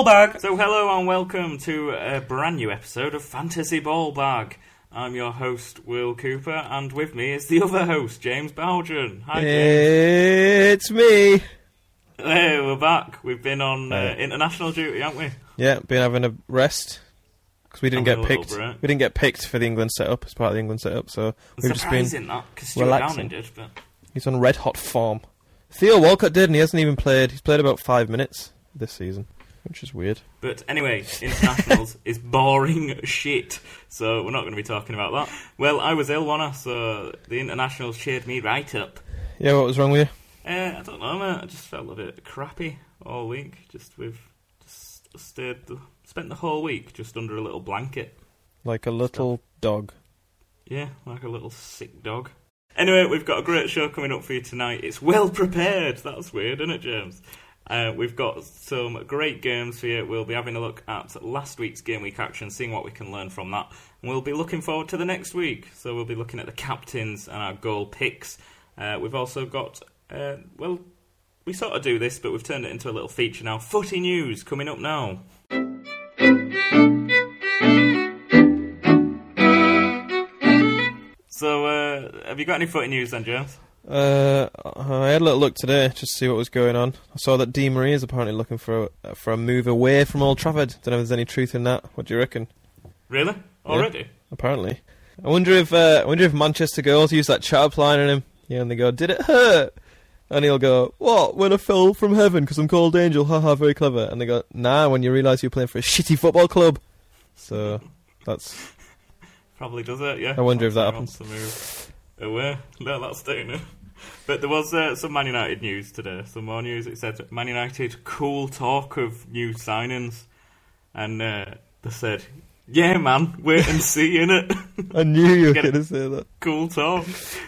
So, hello and welcome to a brand new episode of Fantasy Ball Bag. I'm your host, Will Cooper, and with me is the other host, James Bowden. Hi, James. It's me. Hey, we're back. We've been on uh, international duty, haven't we? Yeah, been having a rest because we didn't Having get picked. We didn't get picked for the England setup as part of the England setup, so we've just been. That, relaxing. Downing did, but He's on red hot form. Theo Walcott did, and he hasn't even played. He's played about five minutes this season, which is weird. But anyway, internationals is boring shit, so we're not going to be talking about that. Well, I was ill, one so the internationals cheered me right up. Yeah, what was wrong with you? Uh, I don't know, mate. I just felt a bit crappy all week. Just with just stayed, the, spent the whole week just under a little blanket. Like a little dog. Yeah, like a little sick dog. Anyway, we've got a great show coming up for you tonight. It's well prepared. That's weird, isn't it, James? Uh, we've got some great games for you. We'll be having a look at last week's game week action, seeing what we can learn from that. And we'll be looking forward to the next week. So we'll be looking at the captains and our goal picks. Uh, we've also got, uh, well, we sort of do this, but we've turned it into a little feature now. Footy news coming up now. So, uh, have you got any footy news then, James? Uh, I had a little look today just to see what was going on. I saw that Di Maria is apparently looking for a, for a move away from Old Trafford. Don't know if there's any truth in that. What do you reckon? Really? Already? Apparently, I wonder if uh, I wonder if Manchester girls use that chat line on him. Yeah, and they go, "Did it hurt?" And he'll go, "What? When I fell from heaven because I'm called Angel? Haha, very clever." And they go, "Nah, when you realise you're playing for a shitty football club." So that's Probably does it, yeah. I wonder if that Wants away. No, that's doing. But there was uh, some Man United news today. Some more news. It said Man United cool talk of new signings, and uh, they said, "Yeah, man, wait and see in it." I knew you were going to say that. cool talk.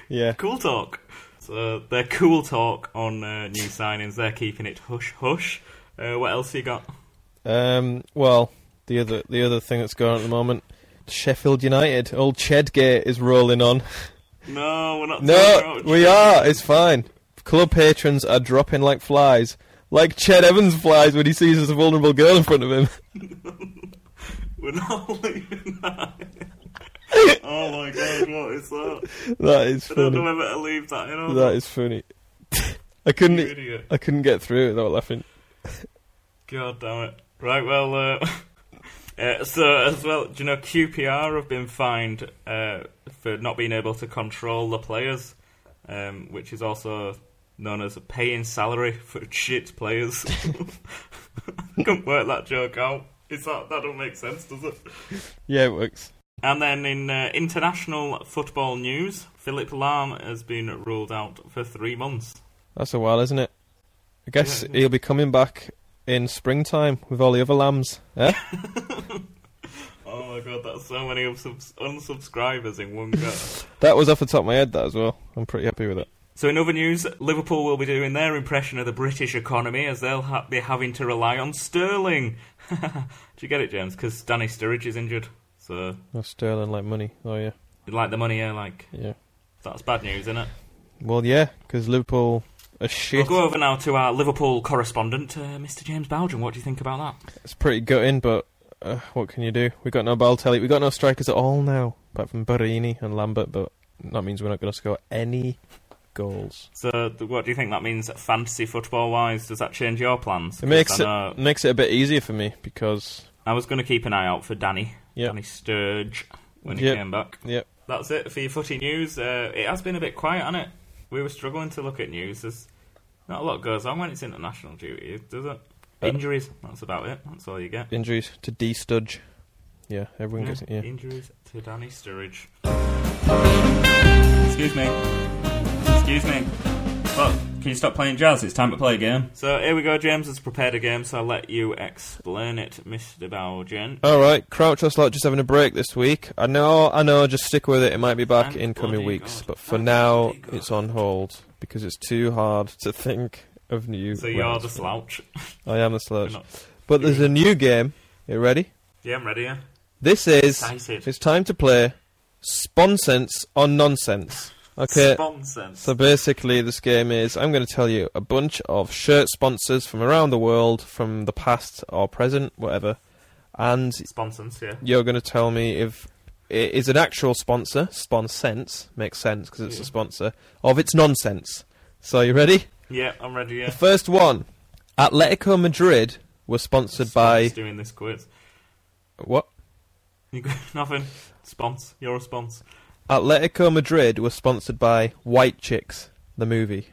Yeah, Cool talk. So their cool talk on uh, new signings. They're keeping it hush hush. Uh, what else you got? Um, well, the other the other thing that's going on at the moment, Sheffield United, old Chedgate is rolling on. No, we're not. No, we are. It's fine. Club patrons are dropping like flies, like Ched Evans flies when he sees a vulnerable girl in front of him. We're not leaving that. oh my god, what is that? that is I don't know funny. whether to leave that in or That not. funny. I couldn't. I couldn't get through it without laughing. God damn it. Right, well, uh, uh, so as well, do you know QPR have been fined uh, for not being able to control the players, um, which is also known as paying salary for shit players. I couldn't work that joke out. Is that that don't make sense, does it? Yeah, it works. And then in uh, international football news, Philipp Lahm has been ruled out for three months. That's a while, isn't it? I guess Yeah, yeah. he'll be coming back in springtime with all the other lambs. Eh? Oh my god, that's so many unsubs- unsubscribers in one go. that was off the top of my head. That as well. I'm pretty happy with it. so in other news, Liverpool will be doing their impression of the British economy as they'll ha- be having to rely on sterling. Do you get it, James? Because Danny Sturridge is injured. So Oh, sterling like money. Oh yeah, like the money, yeah? Like yeah. that's bad news, isn't it? Well, yeah, because Liverpool are shit. We'll go over now to our Liverpool correspondent, uh, Mr. James Bowden. What do you think about that? It's pretty gutting, but uh, what can you do? We've got no Balotelli. We've got no strikers at all now, apart from Borini and Lambert. But that means we're not going to score any goals. So, what do you think that means fantasy football wise? Does that change your plans? It makes it makes it a bit easier for me because I was going to keep an eye out for Danny, Yep. Danny Sturge, when he Yep. came back. Yep. That's it for your footy news. Uh, it has been a bit quiet, hasn't it? We were struggling to look at news. There's not a lot goes on when it's international duty, does it? Uh, Injuries, that's about it. That's all you get. injuries to D Studge. Yeah, everyone Yeah, gets it. Yeah. Injuries to Danny Sturridge. Excuse me. Excuse me. Look, can you stop playing jazz? It's time to play a game. So here we go. James has prepared a game, so I'll let you explain it, Mr. Bowden. All right, Crouch Ocelot just having a break this week. I know, I know. Just stick with it. It might be back Thank in coming bloody weeks, God. but for Thank now, bloody God. it's on hold because it's too hard to think of new. So you're the slouch. I am the slouch. not- But there's a new game. You ready? Yeah, I'm ready. Yeah. This is. Excited. It's time to play Sponsence on Nonsense. Okay. So basically, this game is I'm going to tell you a bunch of shirt sponsors from around the world, from the past or present, whatever, and Sponsons, yeah. you're going to tell me if it is an actual sponsor, sponsence, makes sense because it's Yeah. a sponsor, or if it's nonsense. So you ready? Yeah, I'm ready, yeah. The first one, Atletico Madrid was sponsored by doing this quiz. what? You got nothing. Spons. You're a spons. Atletico Madrid was sponsored by White Chicks, the movie.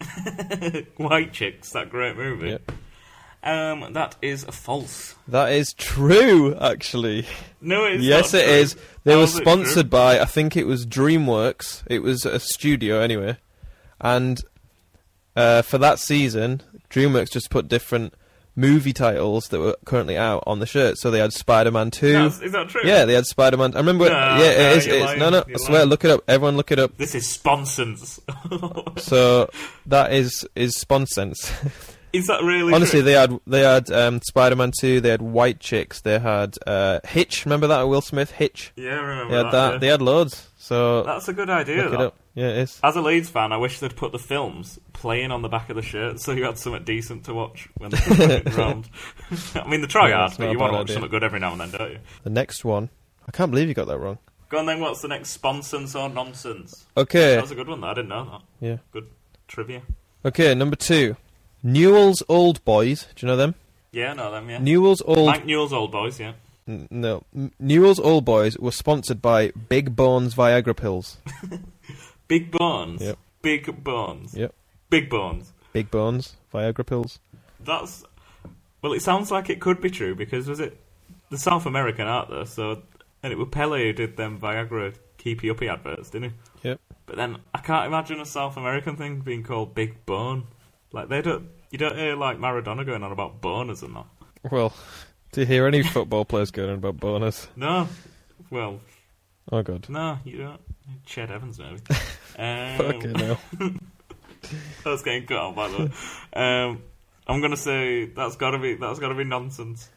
White Chicks, that great movie. Yep. Um, that is false. That is true, actually. No, it's yes, not it true. is. They How were sponsored by, I think it was DreamWorks. It was a studio anyway, and uh, for that season, DreamWorks just put different movie titles that were currently out on the shirt. So they had Spider-Man Two. That's- is that true? Yeah, they had Spider-Man. I remember. No, yeah, no, it is. It is. No, no. I you're swear. lying. Look it up. Everyone, look it up. This is sponsons. So that is is sponsence. is that really Honestly, true? they had they had um, Spider-Man Two. They had White Chicks. They had uh, Hitch. Remember that Will Smith Hitch? Yeah, I remember They had that. that. yeah. They had loads. So That's a good idea. look it up. Yeah, it is. As a Leeds fan, I wish they'd put the films playing on the back of the shirt so you had something decent to watch when they're around. I mean, they try Yeah, hard, but you want to watch idea. something good every now and then, don't you? The next one. I can't believe you got that wrong. Go on then, what's the next sponsons or nonsense? Okay. That was a good one, though. I didn't know that. Yeah. Good trivia. Okay. Number two. Newell's Old Boys. Do you know them? Yeah, no, them, yeah. Newell's Old. Mike Newell's Old Boys, yeah. N- no. Newell's Old Boys were sponsored by Big Bones Viagra pills. Big Bones. Yep. Big Bones. Yep. Big Bones. Big Bones Viagra pills. That's. Well, it sounds like it could be true because, was it. The South American, aren't there? So. And it was Pele who did them Viagra keepy uppy adverts, didn't he? Yep. But then I can't imagine a South American thing being called Big Bone. Like they don't, you don't hear like Maradona going on about boners and that. Well, do you hear any football players going on about bonus? No, well, Oh god. no, you don't. Ched Evans maybe. Um, Fucking hell. That's getting cut out by the way. Um, I'm gonna say that's gotta be that's gotta be nonsense.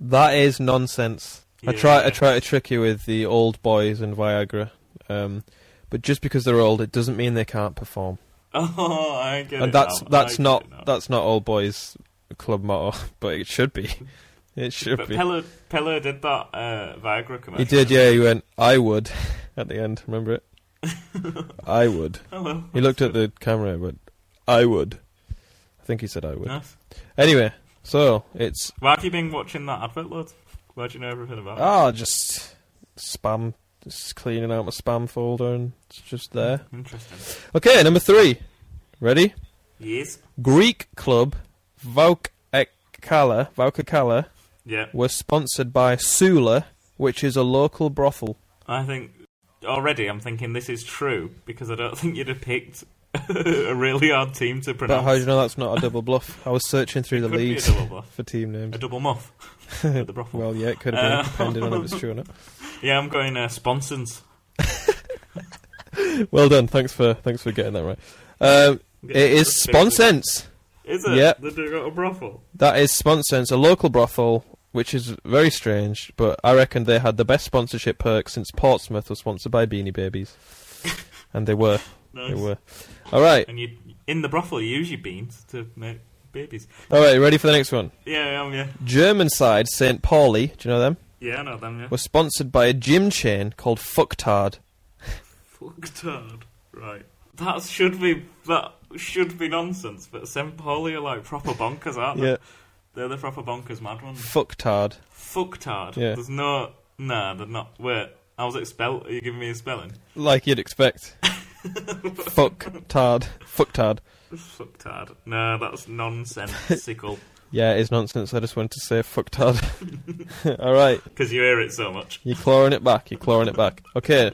That is nonsense. I try I try to trick you with the old boys and Viagra. Um, but just because they're old, it doesn't mean they can't perform. Oh, I get and it that's now. that's not that's not all boys club motto, but it should be. It should But be. Pele, Pele did that uh, Viagra commercial. He did, yeah. He went, "I would," at the end. Remember it? I would. Oh, well, He looked at the camera, but I would. I think he said I would. Nice. Anyway, so it's Why have you been watching that advert loads? Why do you know everything about it? ah just spam, just cleaning out my spam folder, and it's just there. Interesting. Okay, number three. Ready? Yes. Greek club Vaukakala, Vaukakala Yeah. was sponsored by Sula, which is a local brothel. I think already I'm thinking this is true because I don't think you'd have picked a really hard team to pronounce. But how do you know that's not a double bluff? I was searching through the Could be a leagues double bluff. for team names. A double muff. the brothel. Well, yeah, it could have been, Uh, depending on if it's true or not. Yeah, I'm going uh, sponsons. Well done. Thanks for thanks for getting that right. Um, it is Sponsense. Is it? Yep. They do got a brothel. That is Sponsense, a local brothel, which is very strange, but I reckon they had the best sponsorship perk since Portsmouth was sponsored by Beanie Babies, and they were. Nice. They were. All right. And you in the brothel you use your beans to make babies. All right. Ready for the next one? Yeah, um, yeah. German side St. Pauli. Do you know them? Yeah, I know them. Yeah. Was sponsored by a gym chain called Fucktard. Fucktard. Right. That should be that should be nonsense. But St Pauli are like proper bonkers, aren't they? Yeah. They're the proper bonkers mad ones. Fucktard. Fucktard. Yeah. There's no. Nah, they're not. Wait. How's it spelled? Are you giving me a spelling? Like you'd expect. Fucktard. Fucktard. Fucktard. No, that's nonsensical. Yeah, it is nonsense. I just wanted to say fucktard. All right. Because you hear it so much. You're clawing it back. You're clawing it back. Okay.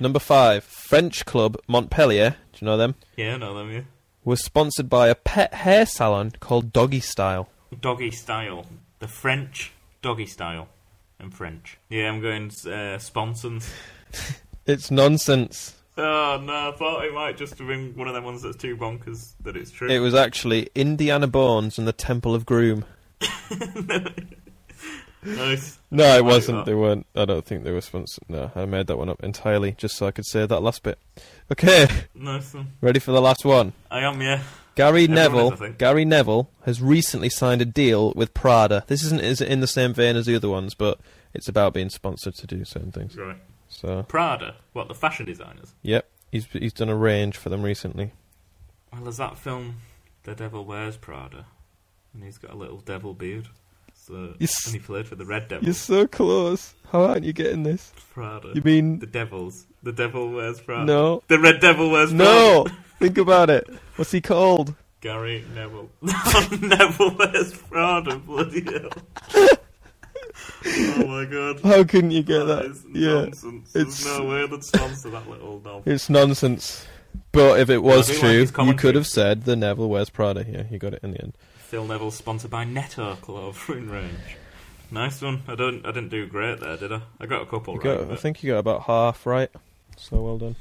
Number five. French club Montpellier. Do you know them? Yeah, I know them, yeah. Was sponsored by a pet hair salon called Doggy Style. Doggy style. The French doggy style. In French. Yeah, I'm going uh, sponsons. It's nonsense. Oh, no, I thought it might just have been one of them ones that's too bonkers that it's true. It was actually Indiana Bones and the Temple of Groom. Nice. No, it wasn't. They weren't. I don't think they were sponsored. No, I made that one up entirely just so I could say that last bit. Okay, Nice one. ready for the last one. I am, yeah. Gary Everyone Neville. is, Gary Neville has recently signed a deal with Prada. This isn't is in the same vein as the other ones, but it's about being sponsored to do certain things. Right. So, Prada. What, the fashion designers? yep, he's he's done a range for them recently. Well, there's that film, The Devil Wears Prada. And he's got a little devil beard. So, Yes. and he played for the Red Devils. You're so close. How aren't you getting this? Prada. You mean The Devils. The Devil Wears Prada. no? The Red Devil Wears Prada. No. Think about it. What's he called? Gary Neville. Neville Wears Prada, bloody hell. oh my god. How couldn't you get that? Yeah, nonsense. There's it's- no way they'd sponsor that little knob. it's nonsense. But if it was do like true, you could have said the Neville wears Prada. Yeah, you got it in the end. Phil Neville sponsored by Netto Clothing Range. Nice one. I don't. I didn't do great there, did I? I got a couple You right. got, I think you got about half right. So well done.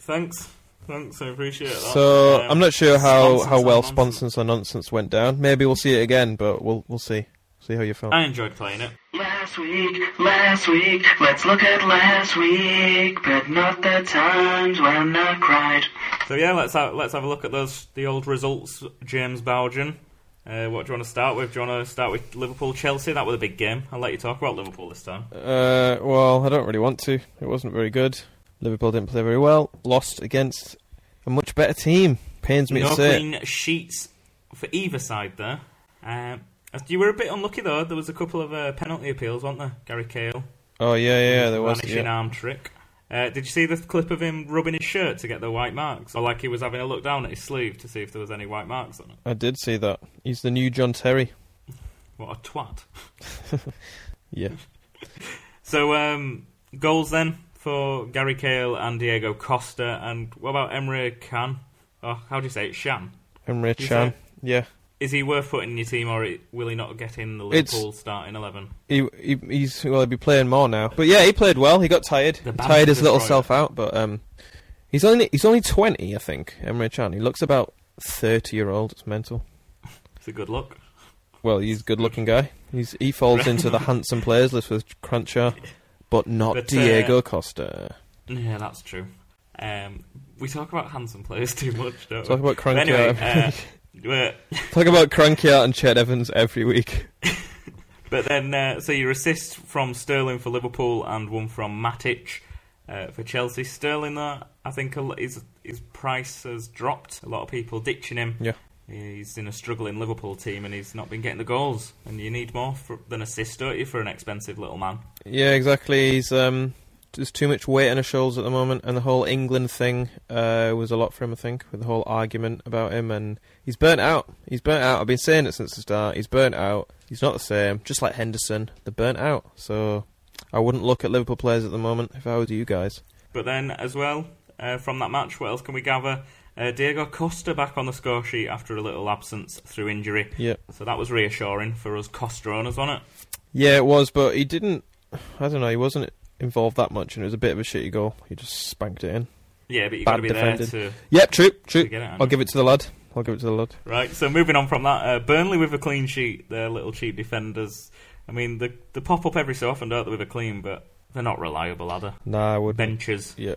Thanks. Thanks. I appreciate that. So Um, I'm not sure how, how well sponsors on nonsense went down. Maybe we'll see it again, but we'll we'll see. See how you felt. I enjoyed playing it. Last week, last week, let's look at last week, but not the times when I cried. So yeah, let's have, let's have a look at those the old results. James Bowden. Uh, what do you want to start with? Do you want to start with Liverpool Chelsea? That was a big game. I'll let you talk about Liverpool this time. Uh, well, I don't really want to. It wasn't very good. Liverpool didn't play very well. Lost against a much better team. Pains me no to say. it. clean sheets for either side there. Um, you were a bit unlucky though. There was a couple of uh, penalty appeals, weren't there? Gary Cahill. Oh yeah, yeah, there was. vanishing Yeah. arm trick. Uh, did you see the clip of him rubbing his shirt to get the white marks, or like he was having a look down at his sleeve to see if there was any white marks on it? I did see that. He's the new John Terry. What a twat! Yeah. So um, goals then for Gary Cahill and Diego Costa, and what about Emre Can? Oh, how do you say it? Shan. Emre say- Yeah. Is he worth putting in your team, or will he not get in the It's- Liverpool starting eleven? He, he he's well, he'll be playing more now. But yeah, he played well. He got tired. He tired his little self out. But um, he's only he's only twenty, I think. Emre Chan. He looks about thirty year old. It's mental. It's a good look. Well, he's a good looking guy. He's he falls into the handsome players list with Cruncher, but not But, uh, Diego Costa. Yeah, that's true. Um, we talk about handsome players too much, don't Talk we? about But anyway, uh, we're- Talk about Cranky and Ched Evans every week. But then, uh, so your assist from Sterling for Liverpool and one from Matic uh, for Chelsea. Sterling, though, I think his his price has dropped. A lot of people ditching him. Yeah. He's in a struggling Liverpool team and he's not been getting the goals. And you need more for, than assist, don't you, for an expensive little man? Yeah, exactly. He's um, there's too much weight on his shoulders at the moment, and the whole England thing uh, was a lot for him. I think with the whole argument about him, and he's burnt out. He's burnt out. I've been saying it since the start. He's burnt out. He's not the same. Just like Henderson, they're burnt out. So I wouldn't look at Liverpool players at the moment if I was you guys. But then, as well, uh, from that match, what else can we gather? Uh, Diego Costa back on the score sheet after a little absence through injury. Yeah, So that was reassuring for us Costa owners, wasn't it? yeah, it was, but he didn't. I don't know. He wasn't involved that much, and it was a bit of a shitty goal. He just spanked it in. Yeah, but you've got to be defended. there to, Yep, true, true. get it. I'll give it to the lad. I'll give it to the lad. Right, so moving on from that, uh, Burnley with a clean sheet, they're little cheap defenders. I mean, they, they pop up every so often, don't they, with a clean, but they're not reliable, are they? Nah, I would. Benches. Yeah.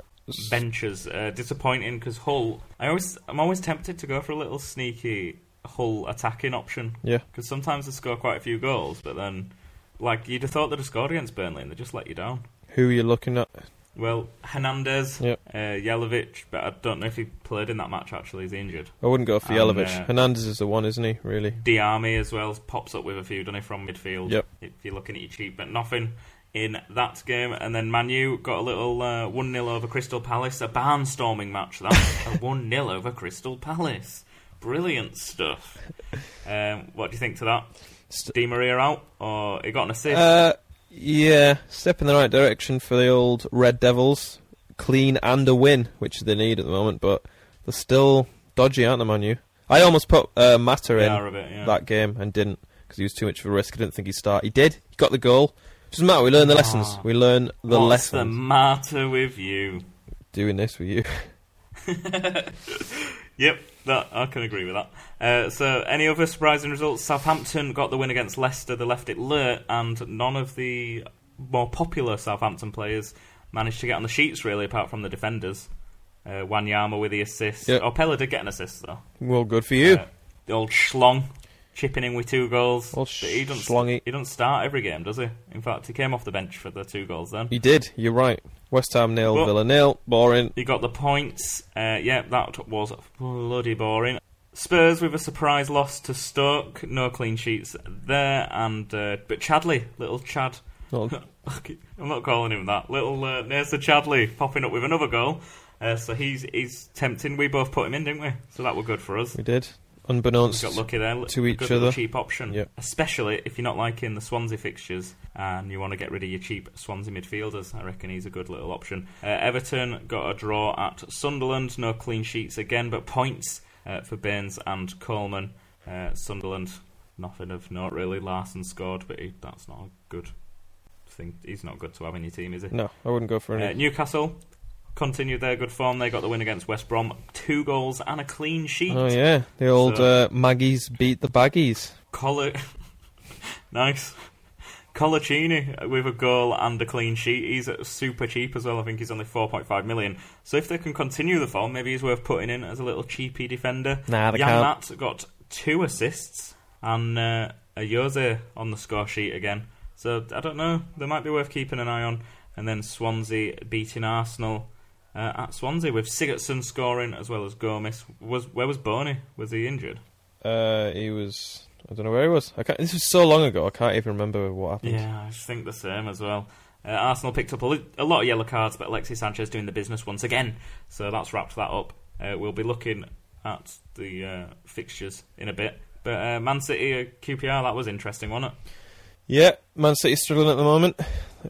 Benches. Uh, disappointing because Hull, I always, I'm always tempted to go for a little sneaky Hull attacking option. Yeah. Because sometimes they score quite a few goals, but then, like, you'd have thought they'd have scored against Burnley and they just let you down. Who are you looking at? Well, Hernandez, Yep. uh, Jelavic, but I don't know if he played in that match actually, he's injured. I wouldn't go for And, Jelavic. uh, Hernandez is the one, isn't he? Really? Diame as well pops up with a few, doesn't he, from midfield? Yep. If you're looking at your cheap, but nothing in that game. And then Manu got a little uh, 1 0 over Crystal Palace, a barnstorming match, that. a 1 0 over Crystal Palace. Brilliant stuff. Um, what do you think to that? St- Di Maria out, or he got an assist? Uh, yeah, step in the right direction for the old Red Devils. Clean and a win, which they need at the moment, but they're still dodgy, aren't they, Manu? I almost put uh, Mata in bit, yeah. that game and didn't because he was too much of a risk. I didn't think he'd start. He did. He got the goal. Doesn't matter. We learn the lessons. Ah. We learn the What's the matter with you? Doing this with you. Yep. That I can agree with that. Uh, so, any other surprising results? Southampton got the win against Leicester. They left it late, and none of the more popular Southampton players managed to get on the sheets, really, apart from the defenders. Uh, Wanyama with the assist. Yep. Oh, Pellè did get an assist, though. Well, good for you. Uh, the old Schlong chipping in with two goals. Old But he doesn't, Schlongy. he doesn't start every game, does he? In fact, he came off the bench for the two goals then. He did. You're right. West Ham nil, Well- Villa nil. Boring. He got the points. Uh, yeah, that was bloody boring. Spurs with a surprise loss to Stoke. No clean sheets there. And uh, but Chadli, little Chad. Well, I'm not calling him that. Little uh, Nacer Chadli popping up with another goal. Uh, so he's he's tempting. We both put him in, didn't we? So that were good for us. we did. Unbeknownst. got lucky there. to each other. cheap option. Yep. Especially if you're not liking the Swansea fixtures and you want to get rid of your cheap Swansea midfielders. I reckon he's a good little option. Uh, Everton got a draw at Sunderland. No clean sheets again, but points uh, for Baines and Coleman. Uh, Sunderland, nothing of note really. Larsson scored, but he, that's not a good thing. He's not good to have in your team, is he? No, I wouldn't go for Uh, any. Newcastle continued their good form. They got the win against West Brom. Two goals and a clean sheet. oh yeah, the old So- uh, Maggies beat the Baggies. Collar, nice. Coloccini with a goal and a clean sheet. He's super cheap as well. I think he's only 4.5 million. So if they can continue the form, maybe he's worth putting in as a little cheapy defender. Nah, they Jan can't. Matt got two assists and uh, Ayoze on the score sheet again. So I don't know. They might be worth keeping an eye on. And then Swansea beating Arsenal uh, at Swansea with Sigurdsson scoring as well as Gomis. Was where was Bony? Was he injured? Uh, he was. I don't know where he was. I can't, this was so long ago. I can't even remember what happened. Yeah, I think the same as well. Uh, Arsenal picked up a, li- a lot of yellow cards, but Alexis Sanchez doing the business once again. So that's wrapped that up. Uh, we'll be looking at the uh, fixtures in a bit. But uh, Man City, uh, QPR, that was interesting, wasn't it? Yeah, Man City struggling at the moment.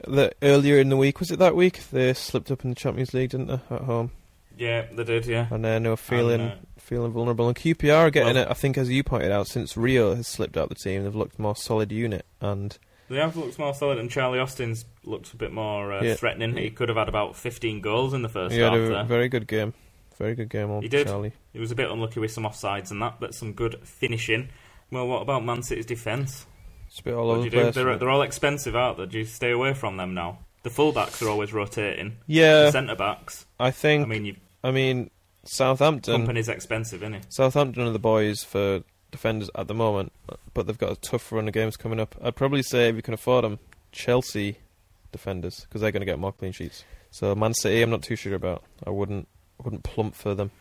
The, earlier in the week, was it that week? They slipped up in the Champions League, didn't they, at home? Yeah, they did, yeah. And then they were feeling And, uh, feeling vulnerable. And QPR are getting Well- it. I think, as you pointed out, since Rio has slipped out the team, they've looked more solid unit. And They have looked more solid, and Charlie Austin's looked a bit more uh, Yeah. threatening. He could have had about 15 goals in the first he had half a there. very good game. Very good game, He did. Charlie. He was a bit unlucky with some offsides and that, but some good finishing. Well, what about Man City's defence? It's a bit all What over the place. They're, they're all expensive, aren't they? Do you stay away from them now? The fullbacks are always rotating. yeah, The centre backs. I think. I mean, you, I mean, Southampton. company's expensive, isn't it? Southampton are the boys for defenders at the moment, but they've got a tough run of games coming up. I'd probably say if you can afford them, Chelsea defenders because they're going to get more clean sheets. So Man City, I'm not too sure about. I wouldn't wouldn't plump for them.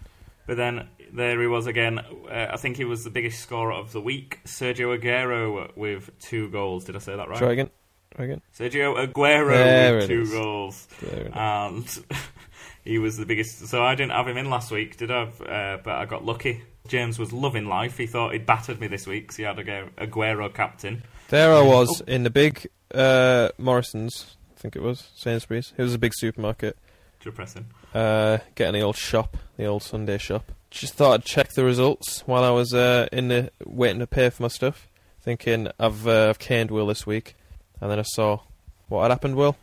But then there he was again. Uh, I think he was the biggest scorer of the week. Sergio Aguero with two goals. Did I say that right? Try again. Try again. Sergio Aguero There with two is. goals. There it is. and he was the biggest. So I didn't have him in last week, did I? Uh, but I got lucky. James was loving life. He thought he'd battered me this week, so he had Agu- Aguero captain. There I was Oh. in the big uh, Morrison's. I think it was Sainsbury's. It was a big supermarket. Depressing. Uh, getting the old shop, the old Sunday shop. Just thought I'd check the results while I was uh, in the waiting to pay for my stuff. Thinking I've uh, I've caned Will this week, and then I saw what had happened. Will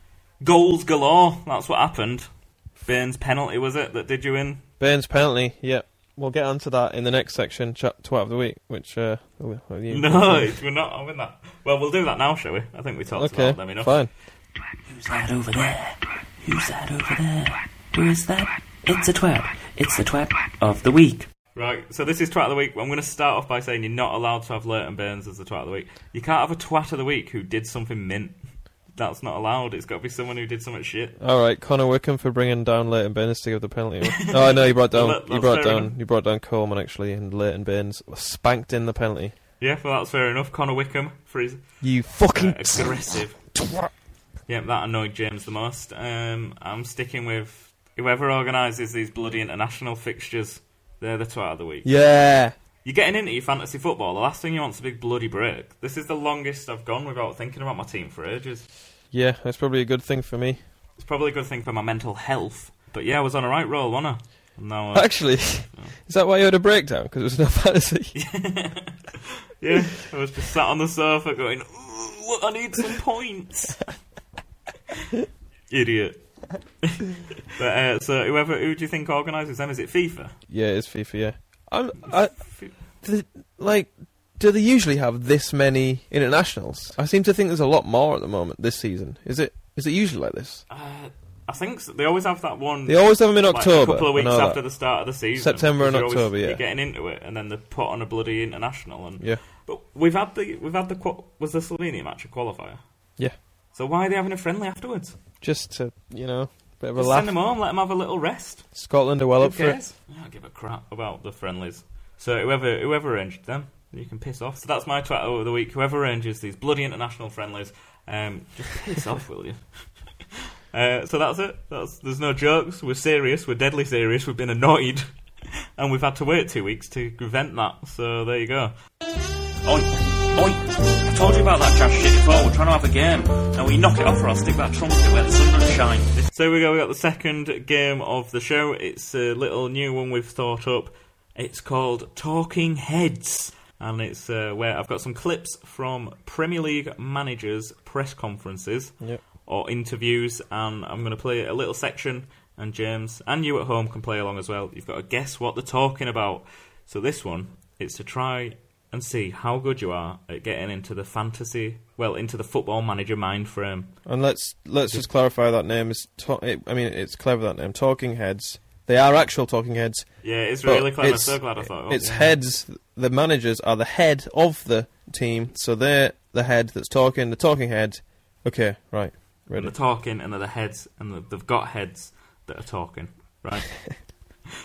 Goals galore. That's what happened. Baines penalty was it that did you in? Baines penalty. Yep, we'll get onto that in the next section, chat twat of the week. Which uh, oh, you- No, we're not having that. Well, we'll do that now, shall we? I think we talked okay, about them enough. fine. Who's that over there? Who's that over there? Who is that? It's a twat. It's the twat of the week. Right, so this is twat of the week. I'm going to start off by saying you're not allowed to have Leighton Baines as the twat of the week. You can't have a twat of the week who did something mint. That's not allowed. It's got to be someone who did something shit. All right, Connor Wickham for bringing down Leighton Baines to give the penalty. oh no, you brought down Well, that- you brought down enough. you brought down Coleman actually, and Leighton Baines spanked in the penalty. Yeah, well, that's fair enough. Connor Wickham for his You uh, fucking aggressive. Yeah, that annoyed James the most. Um, I'm sticking with whoever organises these bloody international fixtures. They're the twat of the week. yeah. You're getting into your fantasy football. The last thing you want's a big bloody break. This is the longest I've gone without thinking about my team for ages. Yeah, that's probably a good thing for me. It's probably a good thing for my mental health. But yeah, I was on a right roll, wasn't I? No, uh, Actually, is that why you had a breakdown? Because it was no fantasy. yeah, I was just sat on the sofa going, "Ooh, I need some points. Idiot. but uh, so, whoever, who do you think organises them? Is it FIFA? yeah, it's FIFA. Yeah, I'm, I, th- like, do they usually have this many internationals? I seem to think there's a lot more at the moment this season. Is it? Is it usually like this? Uh, I think so. they always have that one. They always have them in like, October. a couple of weeks that. after the start of the season. September and you're always- October, yeah. You're getting into it, and then they put on a bloody international. And Yeah. but we've had the we've had the was the Slovenia match a qualifier. Yeah. So why are they having a friendly afterwards? Just to you know, bit of a Just laugh. send them home, let them have a little rest. Scotland are well Who up for it. cares? I don't give a crap about the friendlies. So whoever whoever arranged them, you can piss off. So that's my twat of the week. Whoever arranges these bloody international friendlies, um, just piss off, will you? Uh, so that's it. That's, there's no jokes. We're serious. We're deadly serious. We've been annoyed, and we've had to wait two weeks to prevent that. So there you go. Oi, oi! I told you about that trash shit before. We're trying to have a game. Now we knock it off or I'll stick that trumpet where the sun doesn't shine. This So we go. We got the second game of the show. It's a little new one we've thought up. It's called Talking Heads, and it's uh, where I've got some clips from Premier League managers' press conferences Yep. or interviews, and I'm going to play a little section. And James and you at home can play along as well. You've got to guess what they're talking about. So this one, it's to try and see how good you are at getting into the fantasy, well, into the football manager mind frame. And let's let's just clarify that name is. To- it, I mean, it's clever that name. Talking Heads. They are actual talking heads. Yeah, it's really clever. it's- so glad I thought. it. It's Yeah. heads. The managers are the head of the team, so they're the head that's talking. The talking head. Okay, right, ready. they're talking, and they're the heads, and they've got heads that are talking, right?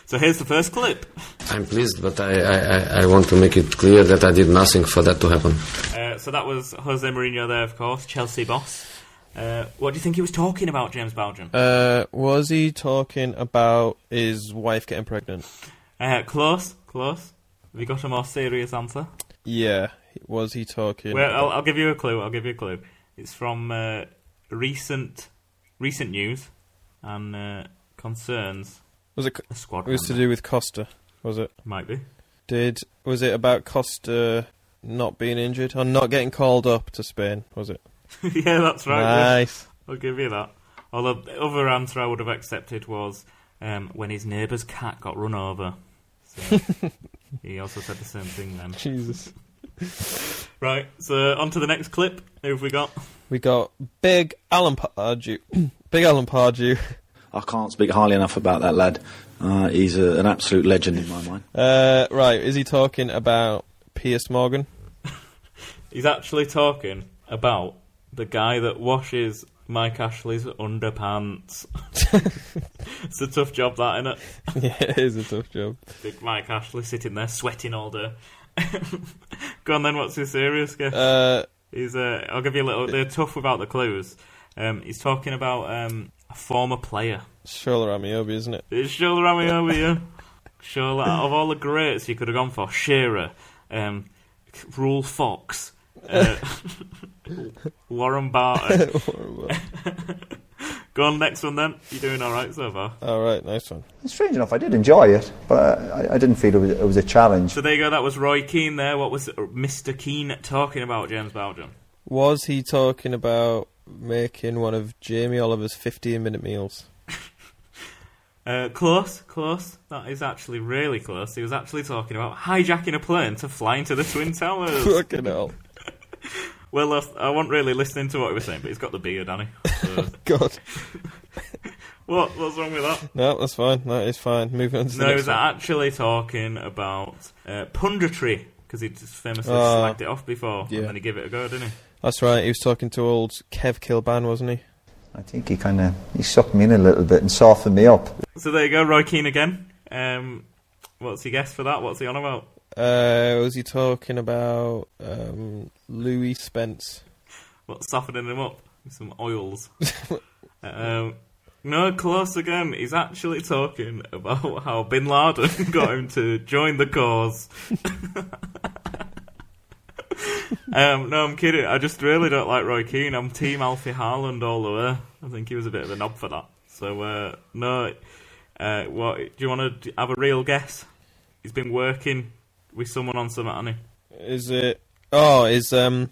so here's the first clip. I'm pleased, but I, I, I- I want to make it clear that I did nothing for that to happen. Uh, so that was Jose Mourinho there, of course, Chelsea boss. Uh, what do you think he was talking about, James Belgium? Uh, was he talking about his wife getting pregnant? Uh, close, close. Have you got a more serious answer? Yeah. Was he talking? Well, I'll, I'll give you a clue. I'll give you a clue. It's from uh, recent recent news and uh, concerns was it? a squad It was to do with Costa. Was it? Might be. Did was it about Costa not being injured or not getting called up to Spain? Was it? yeah, that's right. yeah. Nice. I'll give you that. Although the other answer I would have accepted was um, when his neighbour's cat got run over. So he also said the same thing then. Jesus. Right, so on to the next clip. Who have we got? We got Big Alan Pardew. Big Alan Pardew. I can't speak highly enough about that lad. Uh, he's a, an absolute legend in my mind. Uh, right, is he talking about Piers Morgan? He's actually talking about the guy that washes Mike Ashley's underpants. it's a tough job, that, isn't it? yeah, it is a tough job. Big Mike Ashley sitting there sweating all day. Go on then, what's his serious guess? Uh, He's uh, I'll give you a little. They're tough without the clues. Um, he's talking about um, a former player. Shola Ameobi, isn't it? It's Shola over here. Shola, out of all the greats you could have gone for, Shearer, um, Ruel Fox, uh, Warren Barton. Go on, next one then. You're doing all right so far. All right, nice one. Strange enough, I did enjoy it, but I, I didn't feel it was, it was a challenge. So there you go. That was Roy Keane there. What was Mr. Keane talking about, James Belgium? Was he talking about making one of Jamie Oliver's 15 minute meals? Uh, close, close. That is actually really close. He was actually talking about hijacking a plane to fly into the Twin Towers. Fucking hell. well, uh, I wasn't really listening to what he was saying, but he's got the beard, Danny. So, God. what? What's wrong with that? No, that's fine. That is fine. Moving on to the No, he was one. actually talking about uh, punditry because he just famously Oh, slagged it off before, yeah. and then he gave it a go, didn't he? That's right. He was talking to old Kev Kilbane, wasn't he? I think he kind of he sucked me in a little bit and softened me up. So there you go, Roy Keane again. Um, what's he guess for that? What's he on about? Uh, was he talking about um, Louie Spence? What's softening him up? Some oils. um, no, close again. He's actually talking about how Bin Laden got him to join the cause. um, no, I'm kidding. I just really don't like Roy Keane. I'm Team Alfie Haaland all the way. I think he was a bit of a knob for that. So, uh, no. Uh, what do you want to have a real guess? He's been working with someone on something, hasn't he? Is it? Oh, is um,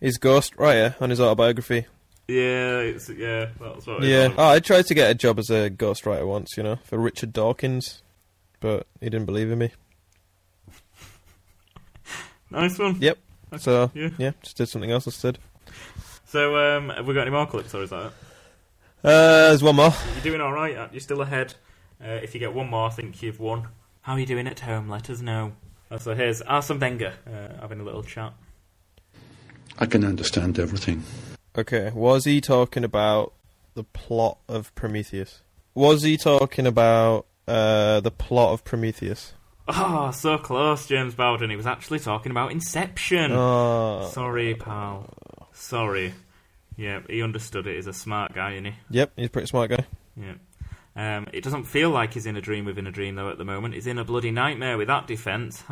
is Ghost Writer on his autobiography? Yeah, it's yeah. That's what. Yeah. Oh. I tried to get a job as a ghostwriter once, you know, for Richard Dawkins, but he didn't believe in me. Nice one. Yep. So Yeah. yeah, just did something else instead. So, um, have we got any more clips, or is that it? Uh, there's one more. You're doing all right. You're still ahead. Uh, if you get one more, I think you've won. How are you doing at home? Let us know. Uh, so here's Arsene Wenger uh, having a little chat. I can understand everything. Okay, was he talking about the plot of Prometheus? Was he talking about uh, the plot of Prometheus? Oh, so close, James Bowden. He was actually talking about Inception. Oh, Sorry, pal. Sorry. Yeah, he understood it. He's a smart guy, isn't he? yep, he's a pretty smart guy. Yeah. Um, it doesn't feel like he's in a dream within a dream, though, at the moment. He's in a bloody nightmare with that defence.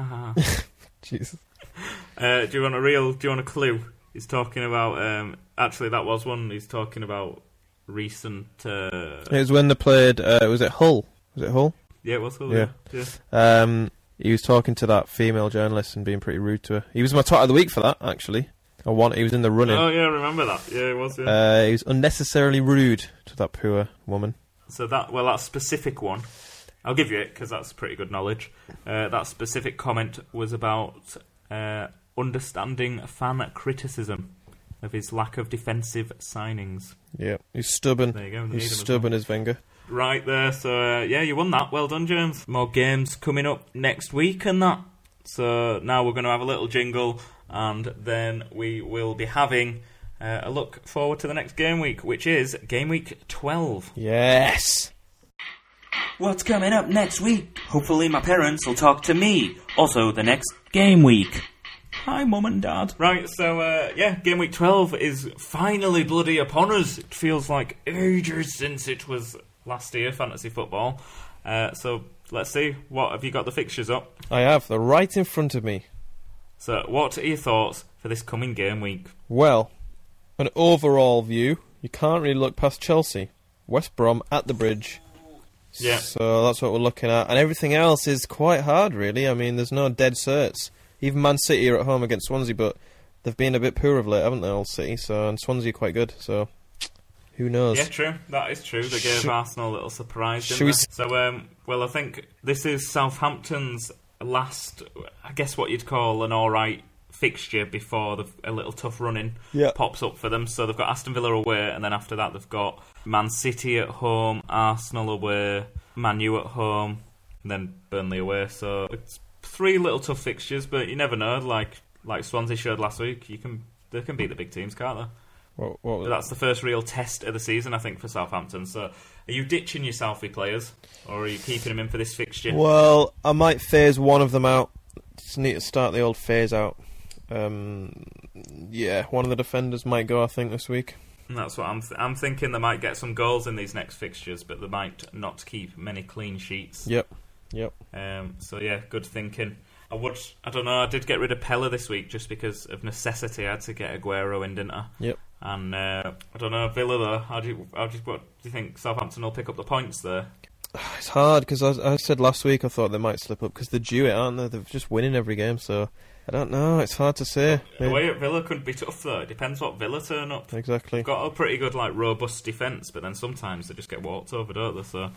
Jesus. uh, do you want a real, do you want a clue? He's talking about, um, actually, that was one. He's talking about recent, uh, It was when they played. Uh, was it Hull? Was it Hull? Yeah, it was cool, Yeah. yeah. Um, he was talking to that female journalist and being pretty rude to her. He was my top of the week for that, actually. I want. He was in the running. Oh, yeah, I remember that. Yeah, it was, yeah. Uh, he was unnecessarily rude to that poor woman. So that well, that specific one, I'll give you it because that's pretty good knowledge. Uh, that specific comment was about uh, understanding fan criticism of his lack of defensive signings. Yeah, he's stubborn. There you go. He's stubborn as Wenger. Well. Right there. So uh, yeah, you won that. Well done, James. More games coming up next week and that. So now we're going to have a little jingle, and then we will be having. Uh, a look forward to the next game week, which is game week 12. Yes. What's coming up next week? Hopefully, my parents will talk to me. Also, the next game week. Hi, mum and dad. Right, so uh, yeah, game week 12 is finally bloody upon us. It feels like ages since it was last year, fantasy football. Uh, so let's see, what have you got the fixtures up? I have. They're right in front of me. So, what are your thoughts for this coming game week? Well, an overall view, you can't really look past Chelsea. West Brom at the bridge. Yeah. So that's what we're looking at. And everything else is quite hard, really. I mean, there's no dead certs. Even Man City are at home against Swansea, but they've been a bit poor of late, haven't they, All City? So, and Swansea are quite good. So, who knows? Yeah, true. That is true. They gave Should- Arsenal a little surprise, didn't they? s- So, um, well, I think this is Southampton's last, I guess what you'd call an alright fixture before the, a little tough running Yeah. pops up for them. So they've got Aston Villa away, and then after that they've got Man City at home, Arsenal away, Man U at home, and then Burnley away. So it's three little tough fixtures, but you never know. Like like Swansea showed last week, you can they can beat the big teams, can't they? What, what, But that's the first real test of the season, I think, for Southampton. So, are you ditching your Southie players, or are you keeping them in for this fixture? Well, I might phase one of them out. Just need to start the old phase out. Um, yeah, one of the defenders might go, I think, this week. And that's what I'm. Th- I'm thinking they might get some goals in these next fixtures, but they might not keep many clean sheets. Yep. Yep. Um, so yeah, good thinking. I would. I don't know. I did get rid of Pellè this week just because of necessity. I had to get Aguero in, didn't I? Yep. And uh, I don't know Villa though. How do you? How do you, what do you think Southampton will pick up the points there? It's hard because I, I said last week I thought they might slip up because they're due it, aren't they? They're just winning every game, so I don't know. It's hard to say. Maybe- Away at Villa could be tough though. It depends what Villa turn up. Exactly. They've got a pretty good, like, robust defence, but then sometimes they just get walked over, don't they? So,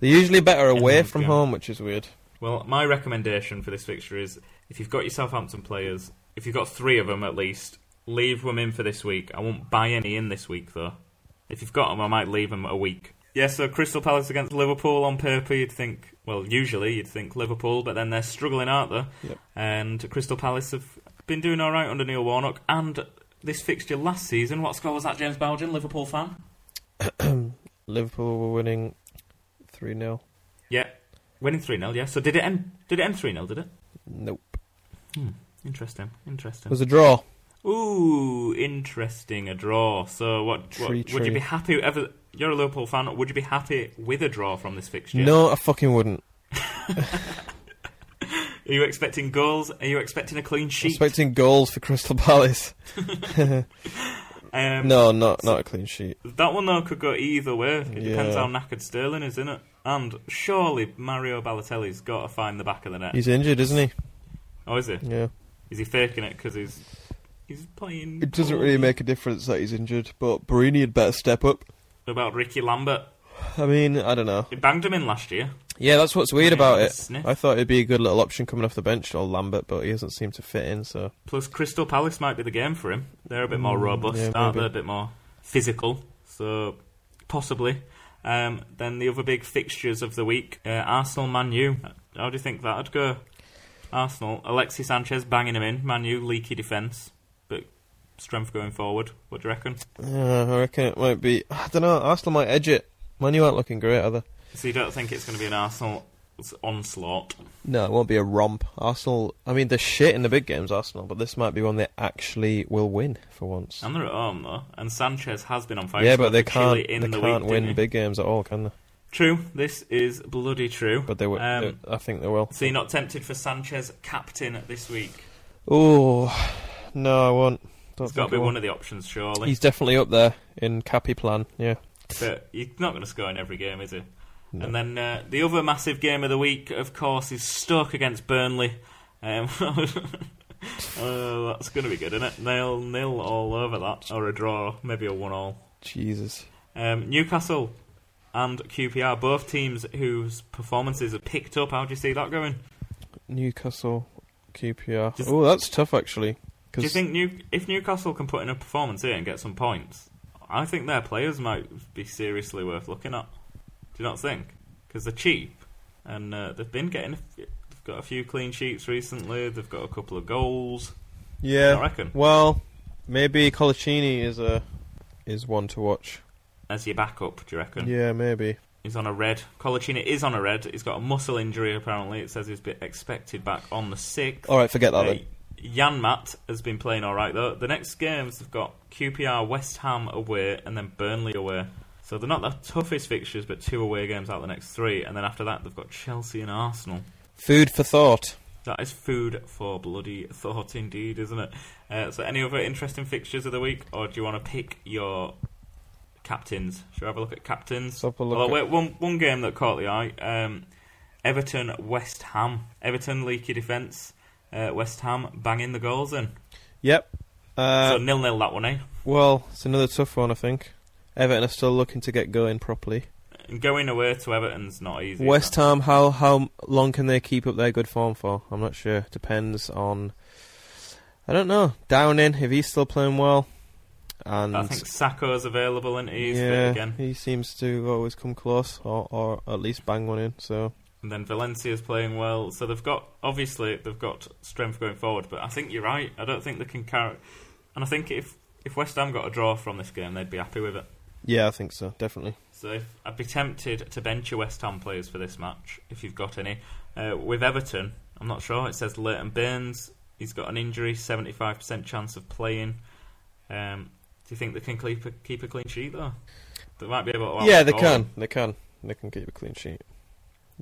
They're usually better away from going. home, which is weird. well, my recommendation for this fixture is if you've got your Southampton players, if you've got three of them at least, leave them in for this week. I won't buy any in this week though. If you've got them, I might leave them a week. Yeah, so Crystal Palace against Liverpool on paper, you'd think, well, usually you'd think Liverpool, but then they're struggling, aren't they? Yep. And Crystal Palace have been doing all right under Neil Warnock. And this fixture last season, what score was that, James Belgian, Liverpool fan? Liverpool were winning 3 0. Yeah, winning three 0 Yeah, so did it end? Did it end three 0 Did it? Nope. Hmm, interesting, interesting. It interesting. was a draw. Ooh, interesting. A draw. So, what? what Tree, would you be happy? Ever? You're a Liverpool fan. Would you be happy with a draw from this fixture? No, I fucking wouldn't. Are you expecting goals? Are you expecting a clean sheet? Expecting goals for Crystal Palace. um, No, not not a clean sheet. That one though could go either way. It depends how knackered Sterling is, isn't it? And surely Mario Balotelli's got to find the back of the net. He's injured, isn't he? oh, is he? Yeah. Is he faking it because he's he's playing? It doesn't really make a difference that he's injured, but Borini had better step up. What about Ricky Lambert? I mean, I don't know. He banged him in last year. Yeah, that's what's weird about it. sniff. I thought it'd be a good little option coming off the bench, or Lambert, but he doesn't seem to fit in. So Plus, Crystal Palace might be the game for him. They're a bit more Mm, robust, yeah, aren't they? A bit more physical. So, possibly. Um, then the other big fixtures of the week uh, Arsenal, Man U. How do you think that'd go? Arsenal, Alexis Sanchez banging him in. Man U, leaky defence, but strength going forward. What do you reckon? yeah, I reckon it might be. I don't know. Arsenal might edge it. Man, you aren't looking great, are they? So, you don't think it's going to be an Arsenal onslaught? No, it won't be a romp. Arsenal. I mean, they're shit in the big games, Arsenal, but this might be one they actually will win for once. And they're at home, though. And Sanchez has been on fire. yeah, but they scored for Chile can't. They the can't week, win big games at all, can they? True, this is bloody true. But they will. Um, I think they will. So you're not tempted for Sanchez captain this week? Oh no, I won't. Don't It's got to be one of the options, surely. He's definitely up there in Cappy plan. Yeah. But he's not going to score in every game, is he? No. And then uh, the other massive game of the week, of course, is Stoke against Burnley. Um, oh, that's going to be good, isn't it? Nil nil all over that, or a draw, maybe a one all. Jesus. Um, Newcastle and QPR, both teams whose performances have picked up. How do you see that going? Newcastle, QPR. Just- Oh, that's tough actually. Do you think New- if Newcastle can put in a performance here and get some points, I think their players might be seriously worth looking at. Do you not think? Because they're cheap and uh, they've been getting. A f- they've got a few clean sheets recently. They've got a couple of goals. Yeah. I reckon Well, maybe Coloccini is a is one to watch. as your backup. Do you reckon? Yeah, maybe. He's on a red. Coloccini is on a red. He's got a muscle injury apparently. It says he's expected back on the sixth. All right, forget that Matt has been playing all right though. The next games they've got QPR, West Ham away, and then Burnley away. So they're not the toughest fixtures, but two away games out of the next three, and then after that they've got Chelsea and Arsenal. Food for thought. That is food for bloody thought, indeed, isn't it? Uh, so, any other interesting fixtures of the week, or do you want to pick your captains? Should we have a look at captains? Look wait, one one game that caught the eye: um, Everton, West Ham. Everton leaky defence. Uh, West Ham banging the goals in. Yep. Uh, so nil nil that one, eh? well, it's another tough one, I think. Everton are still looking to get going properly. And going away to Everton's not easy. West Ham, how how long can they keep up their good form for? I'm not sure. Depends on. I don't know. Downing, if he's still playing well, and I think Sakho's available and he's fit yeah, again. he seems to always come close, or or at least bang one in. So And then Valencia's playing well, so they've got obviously they've got strength going forward. But I think you're right. I don't think they can carry. And I think if if West Ham got a draw from this game, they'd be happy with it. yeah, I think so, definitely. So if, I'd be tempted to bench your West Ham players for this match if you've got any. Uh, with Everton, I'm not sure. It says Leighton Baines. He's got an injury, 75% chance of playing. Um, do you think they can keep a, keep a clean sheet though? They might be able. to yeah, they can. They can. They can keep a clean sheet.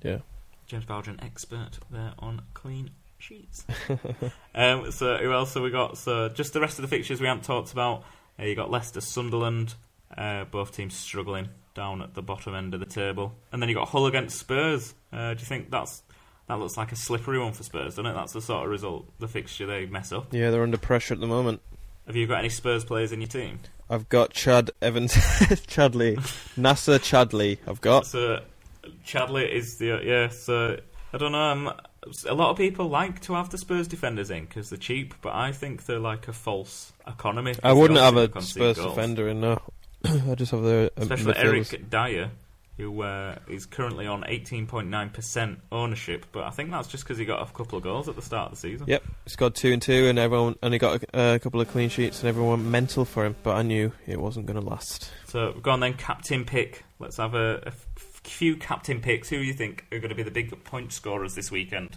Yeah. James Bowden, expert there on clean sheets. um, so who else have we got? So just the rest of the fixtures we haven't talked about. Uh, you got Leicester, Sunderland. Uh, both teams struggling down at the bottom end of the table, and then you got Hull against Spurs. Uh, do you think that's that looks like a slippery one for Spurs, doesn't it? That's the sort of result, the fixture they mess up. Yeah, they're under pressure at the moment. Have you got any Spurs players in your team? I've got Ched Evans, Chadli, Nacer Chadli. I've got. So Chadli is the yeah. So I don't know. Um, a lot of people like to have the Spurs defenders in because they're cheap, but I think they're like a false economy. I wouldn't have a Spurs goals. defender in no. I just have the um, especially midfielders. Eric Dier, who uh, is currently on 18.9% ownership, but I think that's just because he got a couple of goals at the start of the season. Yep, he's got two and two, and everyone and he got a, a couple of clean sheets, and everyone went mental for him. But I knew it wasn't going to last. So go on then, captain pick. Let's have a, a few captain picks. Who do you think are going to be the big point scorers this weekend?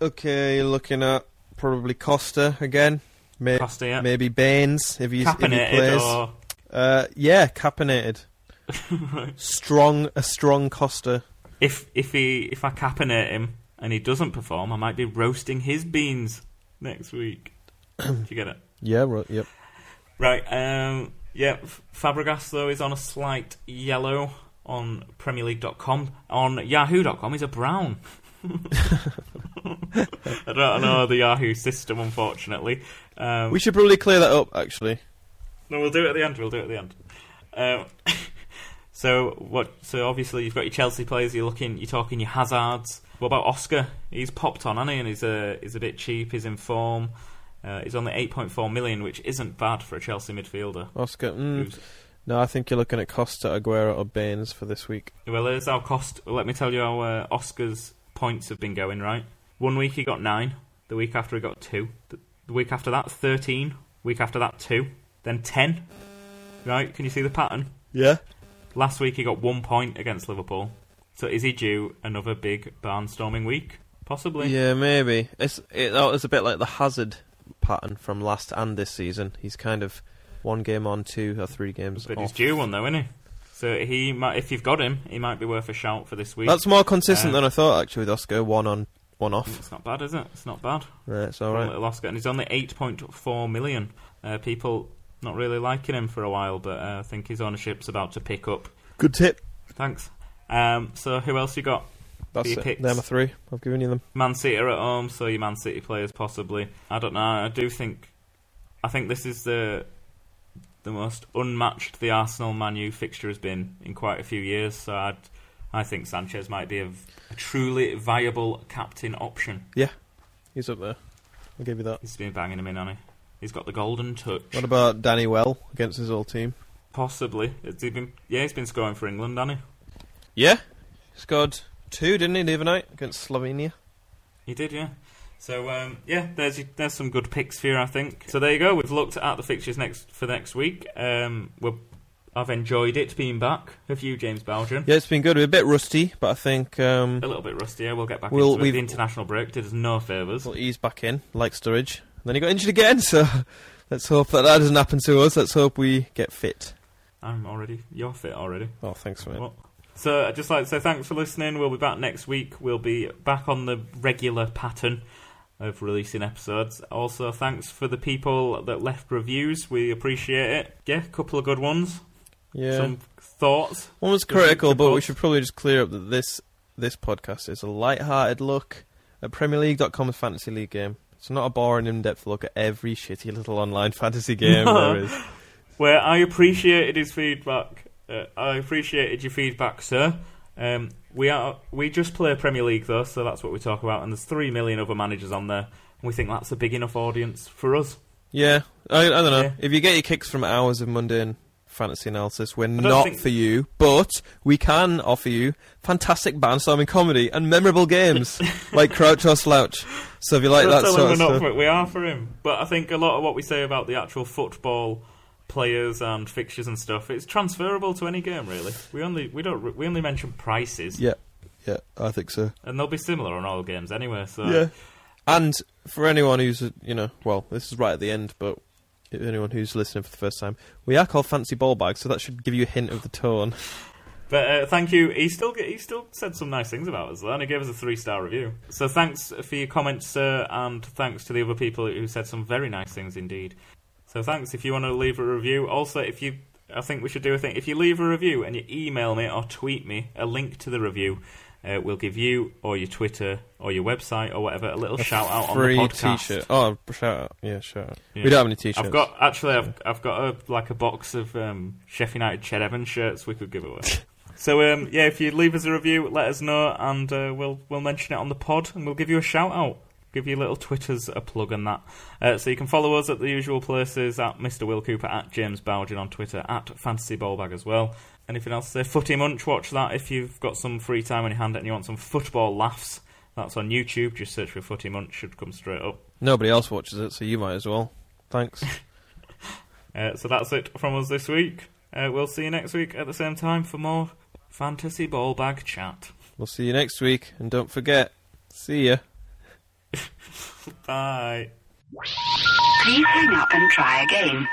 Okay, looking at probably Costa again. May- Costa, yeah. Maybe Baines if he's if he plays. or Uh, yeah, capinated. Strong, a strong Costa. if if he if I capinate him and he doesn't perform, I might be roasting his beans next week. Do you get it? Yeah, right. Yep. Right. Um. Yeah. Fabregas though is on a slight yellow on PremierLeague.com. On Yahoo.com, he's a brown. I don't know the Yahoo system, unfortunately. Um, We should probably clear that up. Actually, no, we'll do it at the end. We'll do it at the end. Um, So what? So obviously you've got your Chelsea players. You're looking. You're talking your Hazards. What about Oscar? He's popped on, hasn't he? And he's a he's a bit cheap. He's in form. Uh, he's the 8.4 million, which isn't bad for a Chelsea midfielder. Oscar. Mm, no, I think you're looking at Costa, Aguero, or Baines for this week. Well, here's our cost. Let me tell you how uh, Oscar's points have been going. Right, one week he got nine. The week after he got two. The, week after that, thirteen. Week after that, two. Then ten. Right? Can you see the pattern? Yeah. Last week he got one point against Liverpool. So is he due another big barnstorming week? Possibly. Yeah, maybe. It's it, that was a bit like the Hazard pattern from last and this season. He's kind of one game on, two or three games But off. he's due one though, isn't he? So he might, if you've got him, he might be worth a shout for this week. That's more consistent Uh, than I thought, actually, with Oscar. One on, one off. It's not bad, is it? It's not bad. Right, it's all right. Little Oscar, and he's only 8.4 million. Uh, people not really liking him for a while, but uh, I think his ownership's about to pick up. Good tip. Thanks. Um, so who else you got? That's your it. picks. They're my three. I've given you them. Man City are at home, so your Man City players possibly. I don't know. I do think, I think this is the the most unmatched the Arsenal Man U fixture has been in quite a few years. So I'd, I think Sanchez might be a, a truly viable captain option. Yeah, he's up there. I'll give you that. He's been banging him in, hasn't he? He's got the golden touch. What about Danny Well against his old team? Possibly. Has he been? Yeah, he's been scoring for England, hasn't he? Yeah. Scored two, didn't he, the other night against Slovenia? He did, yeah. So um, yeah, there's there's some good picks for you, I think. So there you go. We've looked at the fixtures next for next week. Um, we're, I've enjoyed it being back. Have you, James Belgian? Yeah, it's been good. We're a bit rusty, but I think um, A little bit rusty. Yeah, we'll get back We'll- into it. The international break did us no favours. we'll ease back in, like Sturridge. And then he got injured again, so let's hope that that doesn't happen to us. Let's hope we get fit. I'm already. You're fit already. Oh, thanks, mate. What? So I'd just like to say thanks for listening. We'll be back next week. We'll be back on the regular pattern of releasing episodes. Also, thanks for the people that left reviews. We appreciate it. Yeah, a couple of good ones. Yeah. Some thoughts. One was critical, but we should probably just clear up that this this podcast is a light-hearted look at Premier PremierLeague.com's fantasy league game. It's not a boring, in-depth look at every shitty little online fantasy game No. there is. Where I appreciated his feedback. Uh, I appreciated your feedback, sir. Um, we are we just play Premier League though, so that's what we talk about. And there's three million other managers on there. And we think that's a big enough audience for us. Yeah, I, I don't know. Yeah. If you get your kicks from hours of mundane fantasy analysis, we're don't think- for you, but we can offer you fantastic barnstorming comedy and memorable games like Crouch or Slouch. So if you like that sort of stuff. We are for him. But I think a lot of what we say about the actual football players and fixtures and stuff, it's transferable to any game really. We only we don't we only mention prices, yeah, yeah, I think so. and they'll be similar on all games anyway. So Yeah. And for anyone who's, you know, well, this is right at the end, but anyone who's listening for the first time, we are called Fancy Ball Bags, so that should give you a hint of the tone. But uh, thank you. He still he still said some nice things about us, though, and he gave us a three star review. So thanks for your comments, sir, and thanks to the other people who said some very nice things indeed. So thanks if you want to leave a review. Also, if you, I think we should do a thing. If you leave a review and you email me or tweet me a link to the review, uh, we'll give you or your Twitter or your website or whatever a little shout out on the Free podcast. t-shirt. Oh, shout out. Yeah, shout out. Yeah. We don't have any t-shirts. I've got actually, I've I've got a like a box of um, Sheffield United Ched Evans shirts we could give away. so um, yeah, if you leave us a review, let us know, and uh, we'll we'll mention it on the pod, and we'll give you a shout out. Give your little Twitters a plug and that. Uh, so you can follow us at the usual places at Mr. Will Cooper, at James Bowden on Twitter, at Fantasy Ballbag as well. Anything else to say? Footy Munch, watch that if you've got some free time on your hand and you want some football laughs. That's on YouTube. Just search for Footy Munch, should come straight up. Nobody else watches it, so you might as well. Thanks. Uh, so that's it from us this week. Uh, we'll see you next week at the same time for more fantasy ball bag chat. we'll see you next week, and don't forget, see ya. Bye. Please hang up and try again.